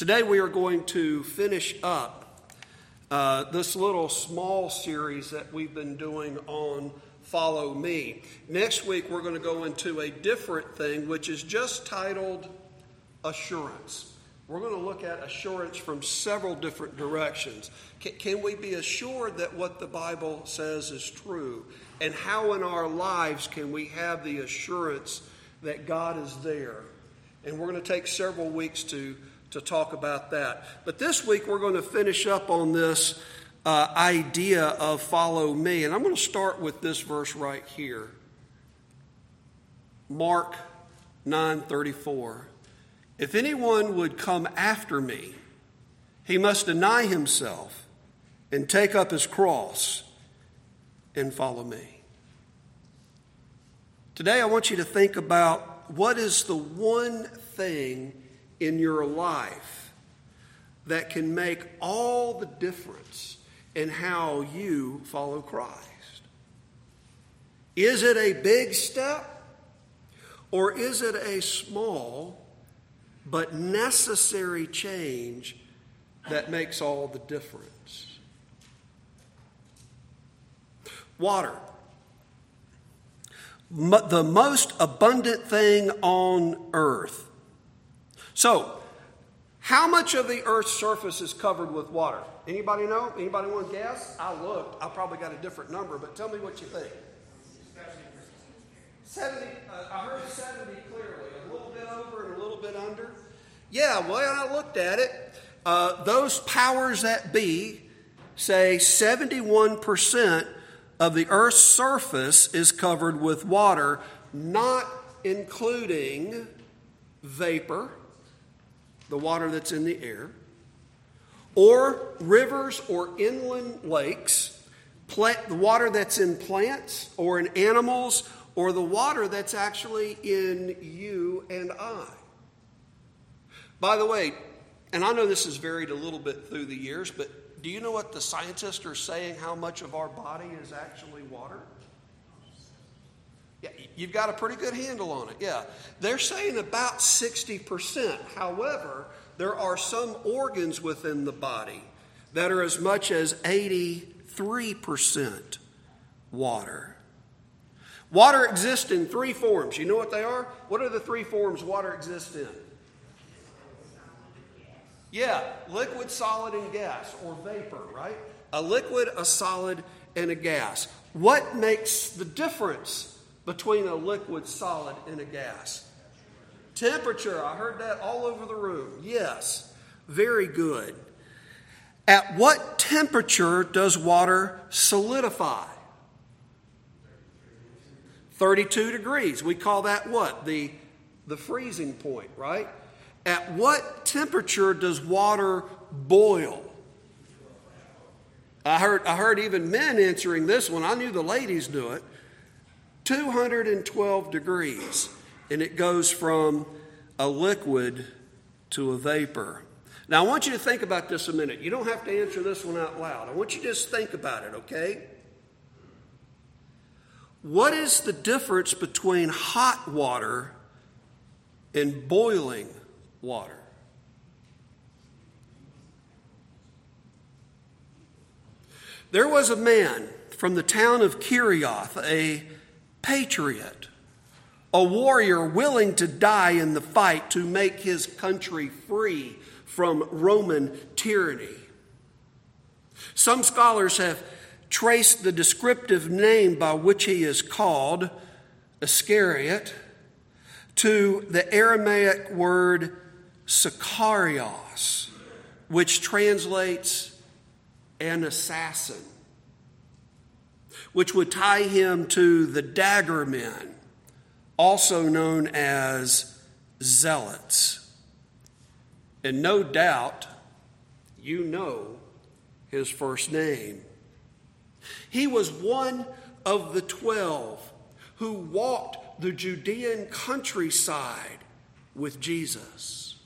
Today we are going to finish up uh, this little small series that we've been doing on Follow Me. Next week we're going to go into a different thing, which is just titled Assurance. We're going to look at assurance from several different directions. Can, can we be assured that what the Bible says is true? And how in our lives can we have the assurance that God is there? And we're going to take several weeks to to talk about that. But this week we're going to finish up on this uh, idea of follow me. And I'm going to start with this verse right here. Mark 9:34. If anyone would come after me, he must deny himself and take up his cross and follow me. Today I want you to think about what is the one thing in your life that can make all the difference in how you follow Christ? Is it a big step or is it a small but necessary change that makes all the difference? Water. The most abundant thing on earth so, how much of the Earth's surface is covered with water? Anybody know? Anybody want to guess? I looked. I probably got a different number, but tell me what you think. 70, uh, I heard 70 clearly, a little bit over and a little bit under. Yeah, well, I looked at it. Uh, those powers that be say 71% of the Earth's surface is covered with water, not including vapor the water that's in the air, or rivers or inland lakes, the water that's in plants or in animals, or the water that's actually in you and I. By the way, and I know this has varied a little bit through the years, but do you know what the scientists are saying how much of our body is actually water? Yeah, you've got a pretty good handle on it. Yeah. They're saying about 60%. However, there are some organs within the body that are as much as 83% water. Water exists in three forms. You know what they are? What are the three forms water exists in? Yeah, liquid, solid, and gas, or vapor, right? A liquid, a solid, and a gas. What makes the difference between a liquid, solid, and a gas? Temperature. I heard that all over the room. Yes, very good. At what temperature does water solidify? 32 degrees. We call that what? The, the freezing point, right? At what temperature does water boil? I heard, I heard even men answering this one. I knew the ladies knew it. 212 degrees. And it goes from a liquid to a vapor. Now, I want you to think about this a minute. You don't have to answer this one out loud. I want you to just think about it, okay? What is the difference between hot water and boiling water? There was a man from the town of Kerioth, a patriot, a warrior willing to die in the fight to make his country free from Roman tyranny. Some scholars have traced the descriptive name by which he is called, Iscariot, to the Aramaic word Sicarios, which translates an assassin which would tie him to the dagger men, also known as zealots. And no doubt you know his first name. He was one of the twelve who walked the Judean countryside with Jesus.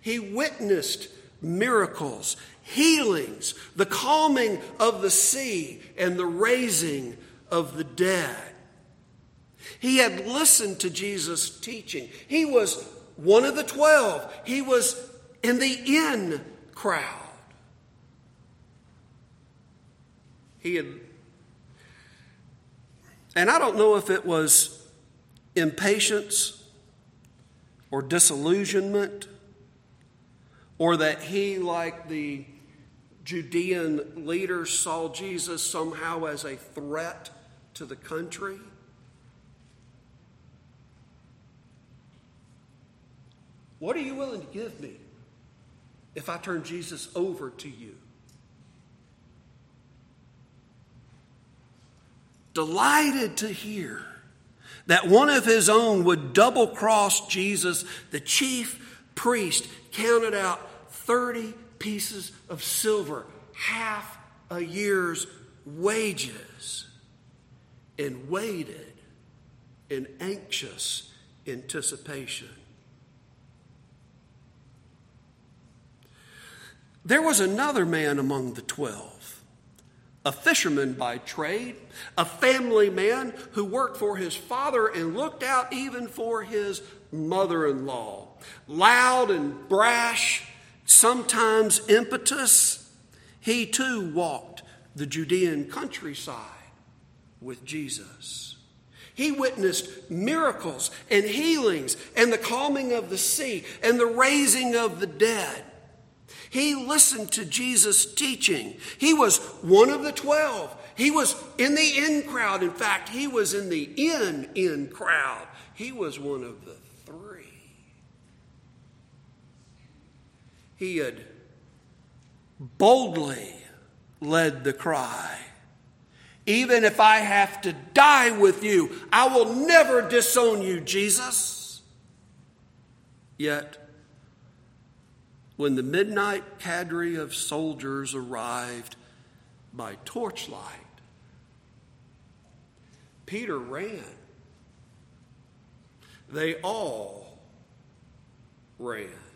He witnessed miracles healings, the calming of the sea, and the raising of the dead. He had listened to Jesus' teaching. He was one of the twelve. He was in the in crowd. He had, and I don't know if it was impatience or disillusionment or that he, like the Judean leaders, saw Jesus somehow as a threat to the country. What are you willing to give me if I turn Jesus over to you? Delighted to hear that one of his own would double cross Jesus, the chief priest counted out 30 pieces of silver, half a year's wages, and waited in anxious anticipation. There was another man among the twelve, a fisherman by trade, a family man who worked for his father and looked out even for his mother in law. Loud and brash, sometimes impetus, he too walked the Judean countryside with Jesus. He witnessed miracles and healings and the calming of the sea and the raising of the dead. He listened to Jesus' teaching. He was one of the twelve. He was in the in crowd. In fact, he was in the in in crowd. He was one of the three. He had boldly led the cry. Even if I have to die with you, I will never disown you, Jesus. Yet, when the midnight cadre of soldiers arrived by torchlight, Peter ran. They all ran.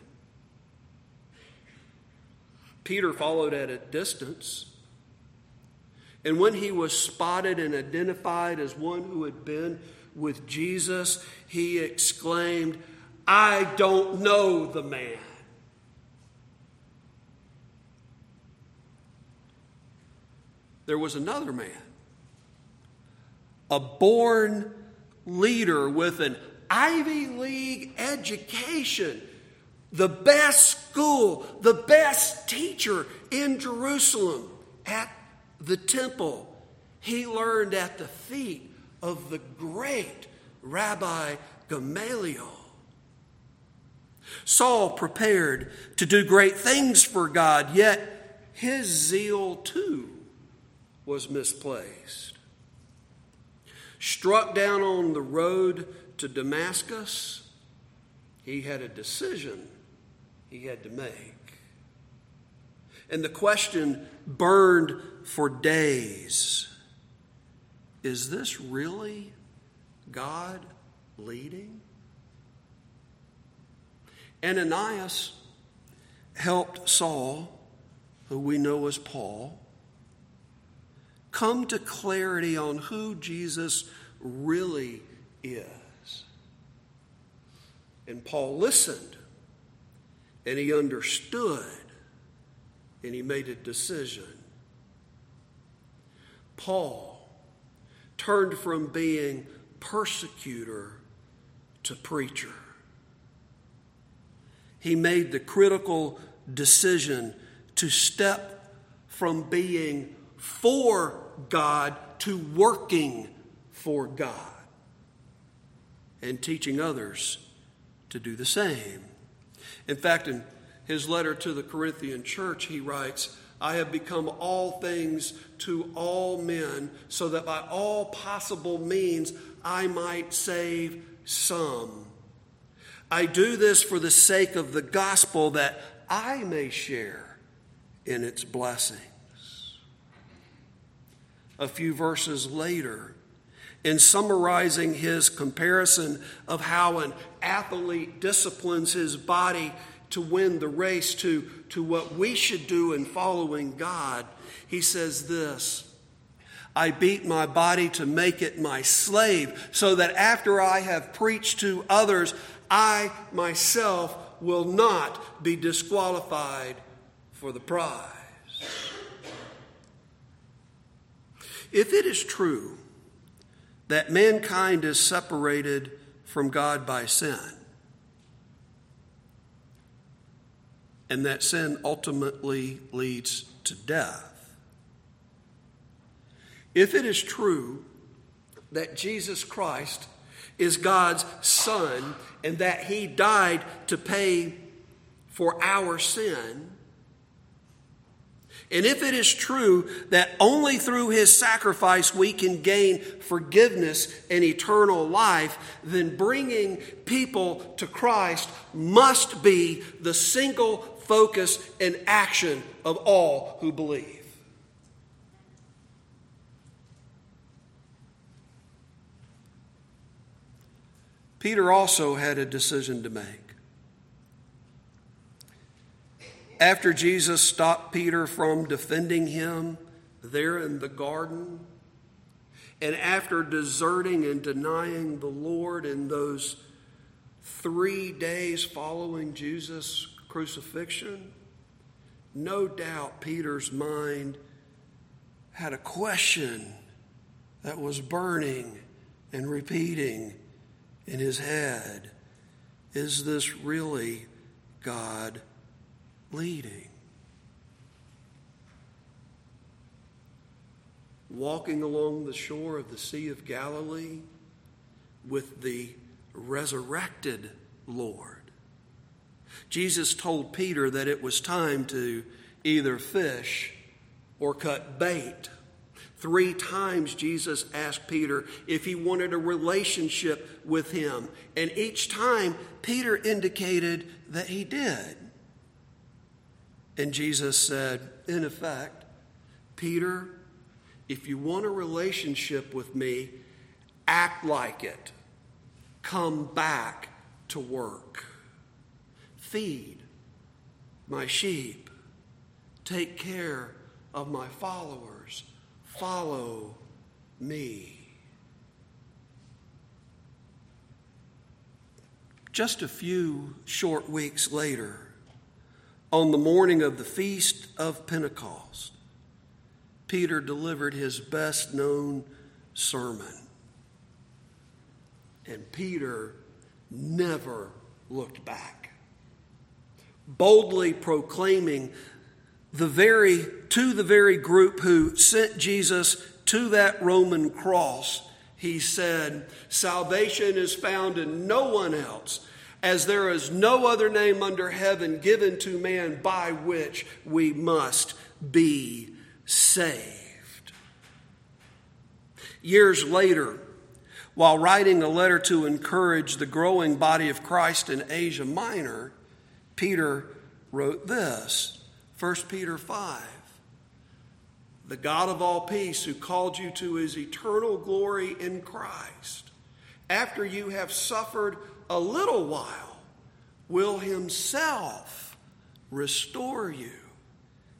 Peter followed at a distance. And when he was spotted and identified as one who had been with Jesus, he exclaimed, I don't know the man. there was another man, a born leader with an Ivy League education, the best school, the best teacher in Jerusalem at the temple. He learned at the feet of the great Rabbi Gamaliel. Saul prepared to do great things for God, yet his zeal too was misplaced. Struck down on the road to Damascus, he had a decision he had to make. And the question burned for days Is this really God leading? Ananias helped Saul, who we know as Paul, come to clarity on who Jesus really is. And Paul listened and he understood and he made a decision. Paul turned from being persecutor to preacher. He made the critical decision to step from being for God to working for God and teaching others to do the same. In fact, in his letter to the Corinthian church, he writes, I have become all things to all men, so that by all possible means I might save some. I do this for the sake of the gospel that I may share in its blessings. a few verses later in summarizing his comparison of how an athlete disciplines his body to win the race to, to what we should do in following God, he says this I beat my body to make it my slave, so that after I have preached to others, I myself will not be disqualified for the prize. If it is true that mankind is separated from God by sin, and that sin ultimately leads to death, if it is true that Jesus Christ is God's Son and that He died to pay for our sin, and if it is true that only through his sacrifice we can gain forgiveness and eternal life, then bringing people to Christ must be the single focus and action of all who believe. Peter also had a decision to make. After Jesus stopped Peter from defending him there in the garden, and after deserting and denying the Lord in those three days following Jesus' crucifixion, no doubt Peter's mind had a question that was burning and repeating in his head Is this really God? Leading. Walking along the shore of the Sea of Galilee with the resurrected Lord. Jesus told Peter that it was time to either fish or cut bait. Three times Jesus asked Peter if he wanted a relationship with him, and each time Peter indicated that he did. And Jesus said, in effect, Peter, if you want a relationship with me, act like it. Come back to work. Feed my sheep. Take care of my followers. Follow me. Just a few short weeks later, on the morning of the feast of Pentecost, Peter delivered his best known sermon. And Peter never looked back, boldly proclaiming the very to the very group who sent Jesus to that Roman cross. He said, Salvation is found in no one else as there is no other name under heaven given to man by which we must be saved. Years later, while writing a letter to encourage the growing body of Christ in Asia Minor, Peter wrote this 1 Peter 5. The God of all peace, who called you to his eternal glory in Christ, after you have suffered a little while, will himself restore you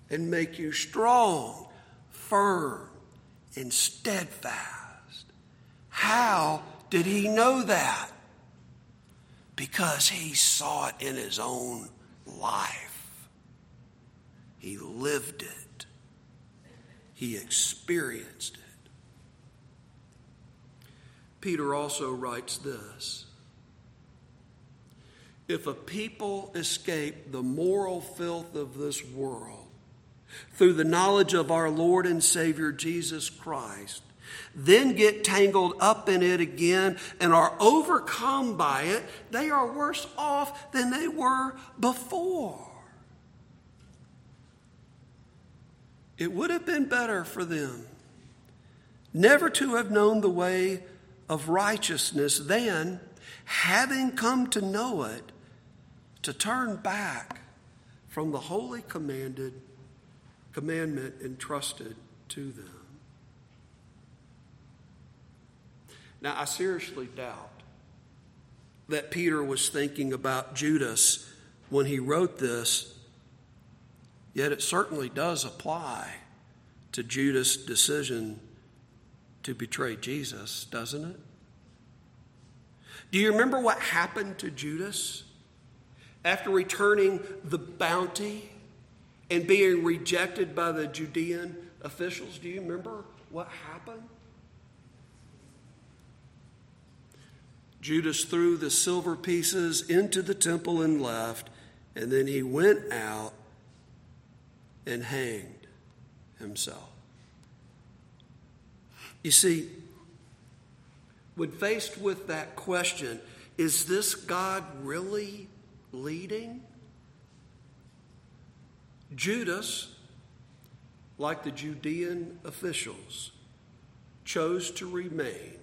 and make you strong, firm, and steadfast. How did he know that? Because he saw it in his own life. He lived it, he experienced it. Peter also writes this If a people escape the moral filth of this world through the knowledge of our Lord and Savior Jesus Christ, then get tangled up in it again and are overcome by it, they are worse off than they were before. It would have been better for them never to have known the way of righteousness than, having come to know it, to turn back from the holy commanded commandment entrusted to them. Now, I seriously doubt that Peter was thinking about Judas when he wrote this, yet it certainly does apply to Judas' decision to betray Jesus, doesn't it? Do you remember what happened to Judas after returning the bounty and being rejected by the Judean officials. Do you remember what happened? Judas threw the silver pieces into the temple and left, and then he went out and hanged himself. You see, when faced with that question, is this God really leading? Judas, like the Judean officials, chose to remain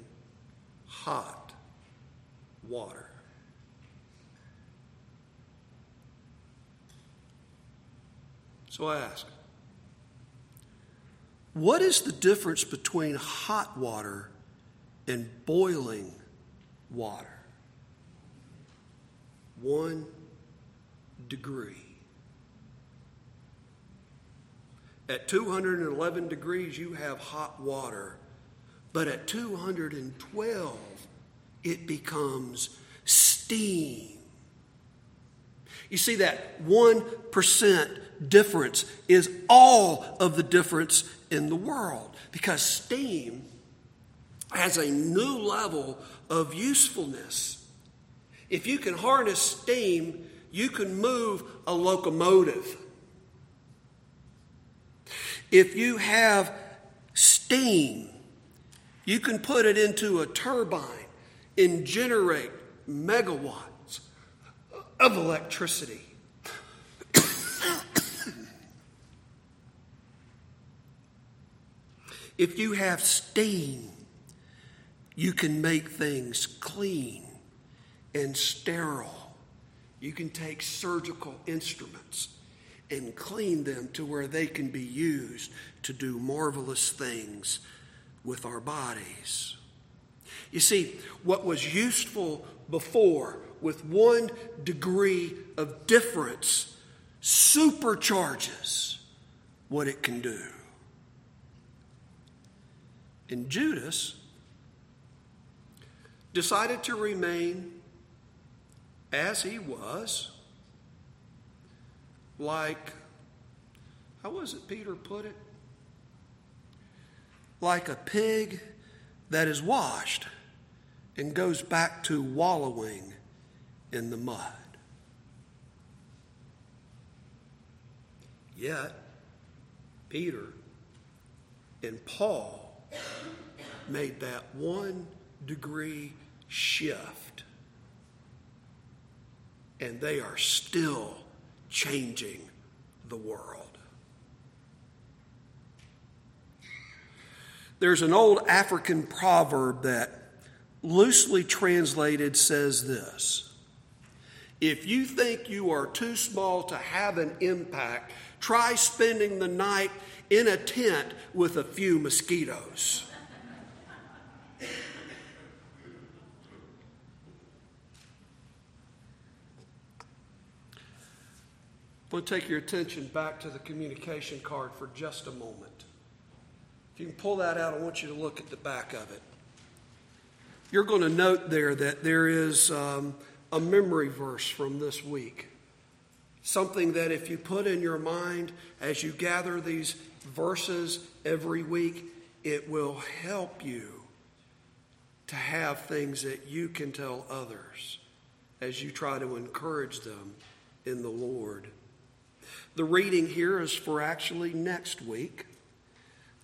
hot water. So I ask, what is the difference between hot water and boiling water? One degree. At 211 degrees, you have hot water, but at 212, it becomes steam. You see, that 1% difference is all of the difference in the world because steam has a new level of usefulness. If you can harness steam, you can move a locomotive. If you have steam, you can put it into a turbine and generate megawatts of electricity. if you have steam, you can make things clean and sterile. You can take surgical instruments and clean them to where they can be used to do marvelous things with our bodies. You see, what was useful before with one degree of difference supercharges what it can do. And Judas decided to remain as he was like, how was it Peter put it? Like a pig that is washed and goes back to wallowing in the mud. Yet, Peter and Paul made that one degree shift, and they are still changing the world. There's an old African proverb that, loosely translated, says this If you think you are too small to have an impact, try spending the night in a tent with a few mosquitoes. Want to take your attention back to the communication card for just a moment. If you can pull that out, I want you to look at the back of it. You're going to note there that there is um, a memory verse from this week. Something that if you put in your mind as you gather these verses every week, it will help you to have things that you can tell others as you try to encourage them in the Lord. The reading here is for actually next week,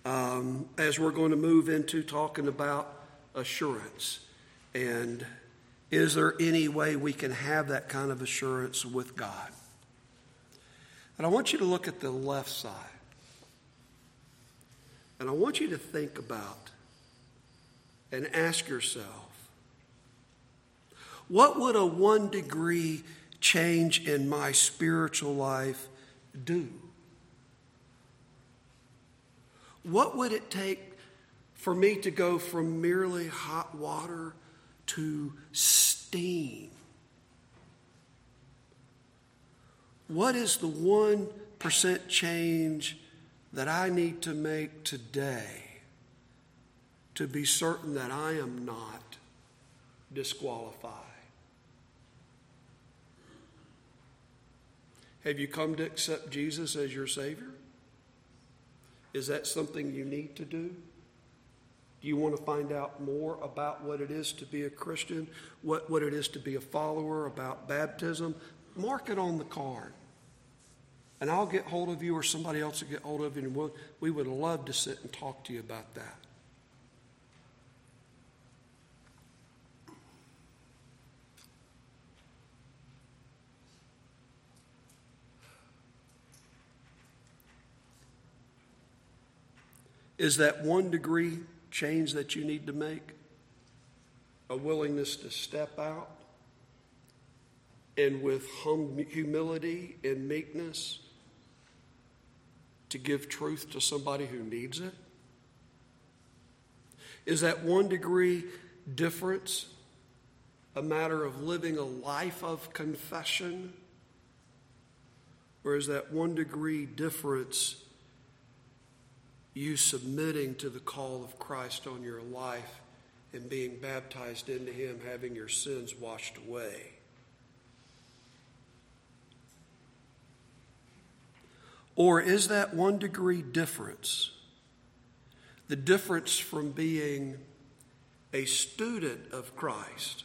um, as we're going to move into talking about assurance. And is there any way we can have that kind of assurance with God? And I want you to look at the left side. And I want you to think about and ask yourself what would a one degree change in my spiritual life do? What would it take for me to go from merely hot water to steam? What is the 1% change that I need to make today to be certain that I am not disqualified? Have you come to accept Jesus as your Savior? Is that something you need to do? Do you want to find out more about what it is to be a Christian, what, what it is to be a follower, about baptism? Mark it on the card. And I'll get hold of you or somebody else will get hold of you, and we'll, we would love to sit and talk to you about that. Is that one degree change that you need to make? A willingness to step out and with hum- humility and meekness to give truth to somebody who needs it? Is that one degree difference a matter of living a life of confession? Or is that one degree difference you submitting to the call of Christ on your life and being baptized into Him, having your sins washed away. Or is that one degree difference the difference from being a student of Christ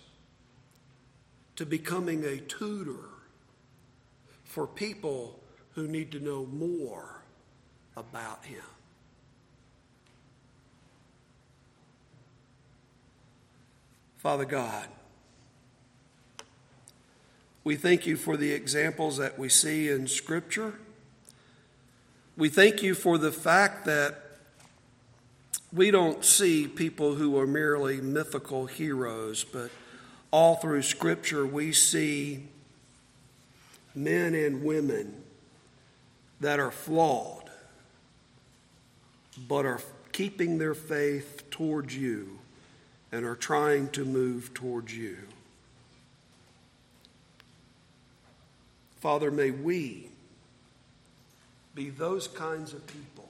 to becoming a tutor for people who need to know more about Him? Father God, we thank you for the examples that we see in Scripture. We thank you for the fact that we don't see people who are merely mythical heroes, but all through Scripture we see men and women that are flawed, but are keeping their faith towards you and are trying to move towards you. Father, may we be those kinds of people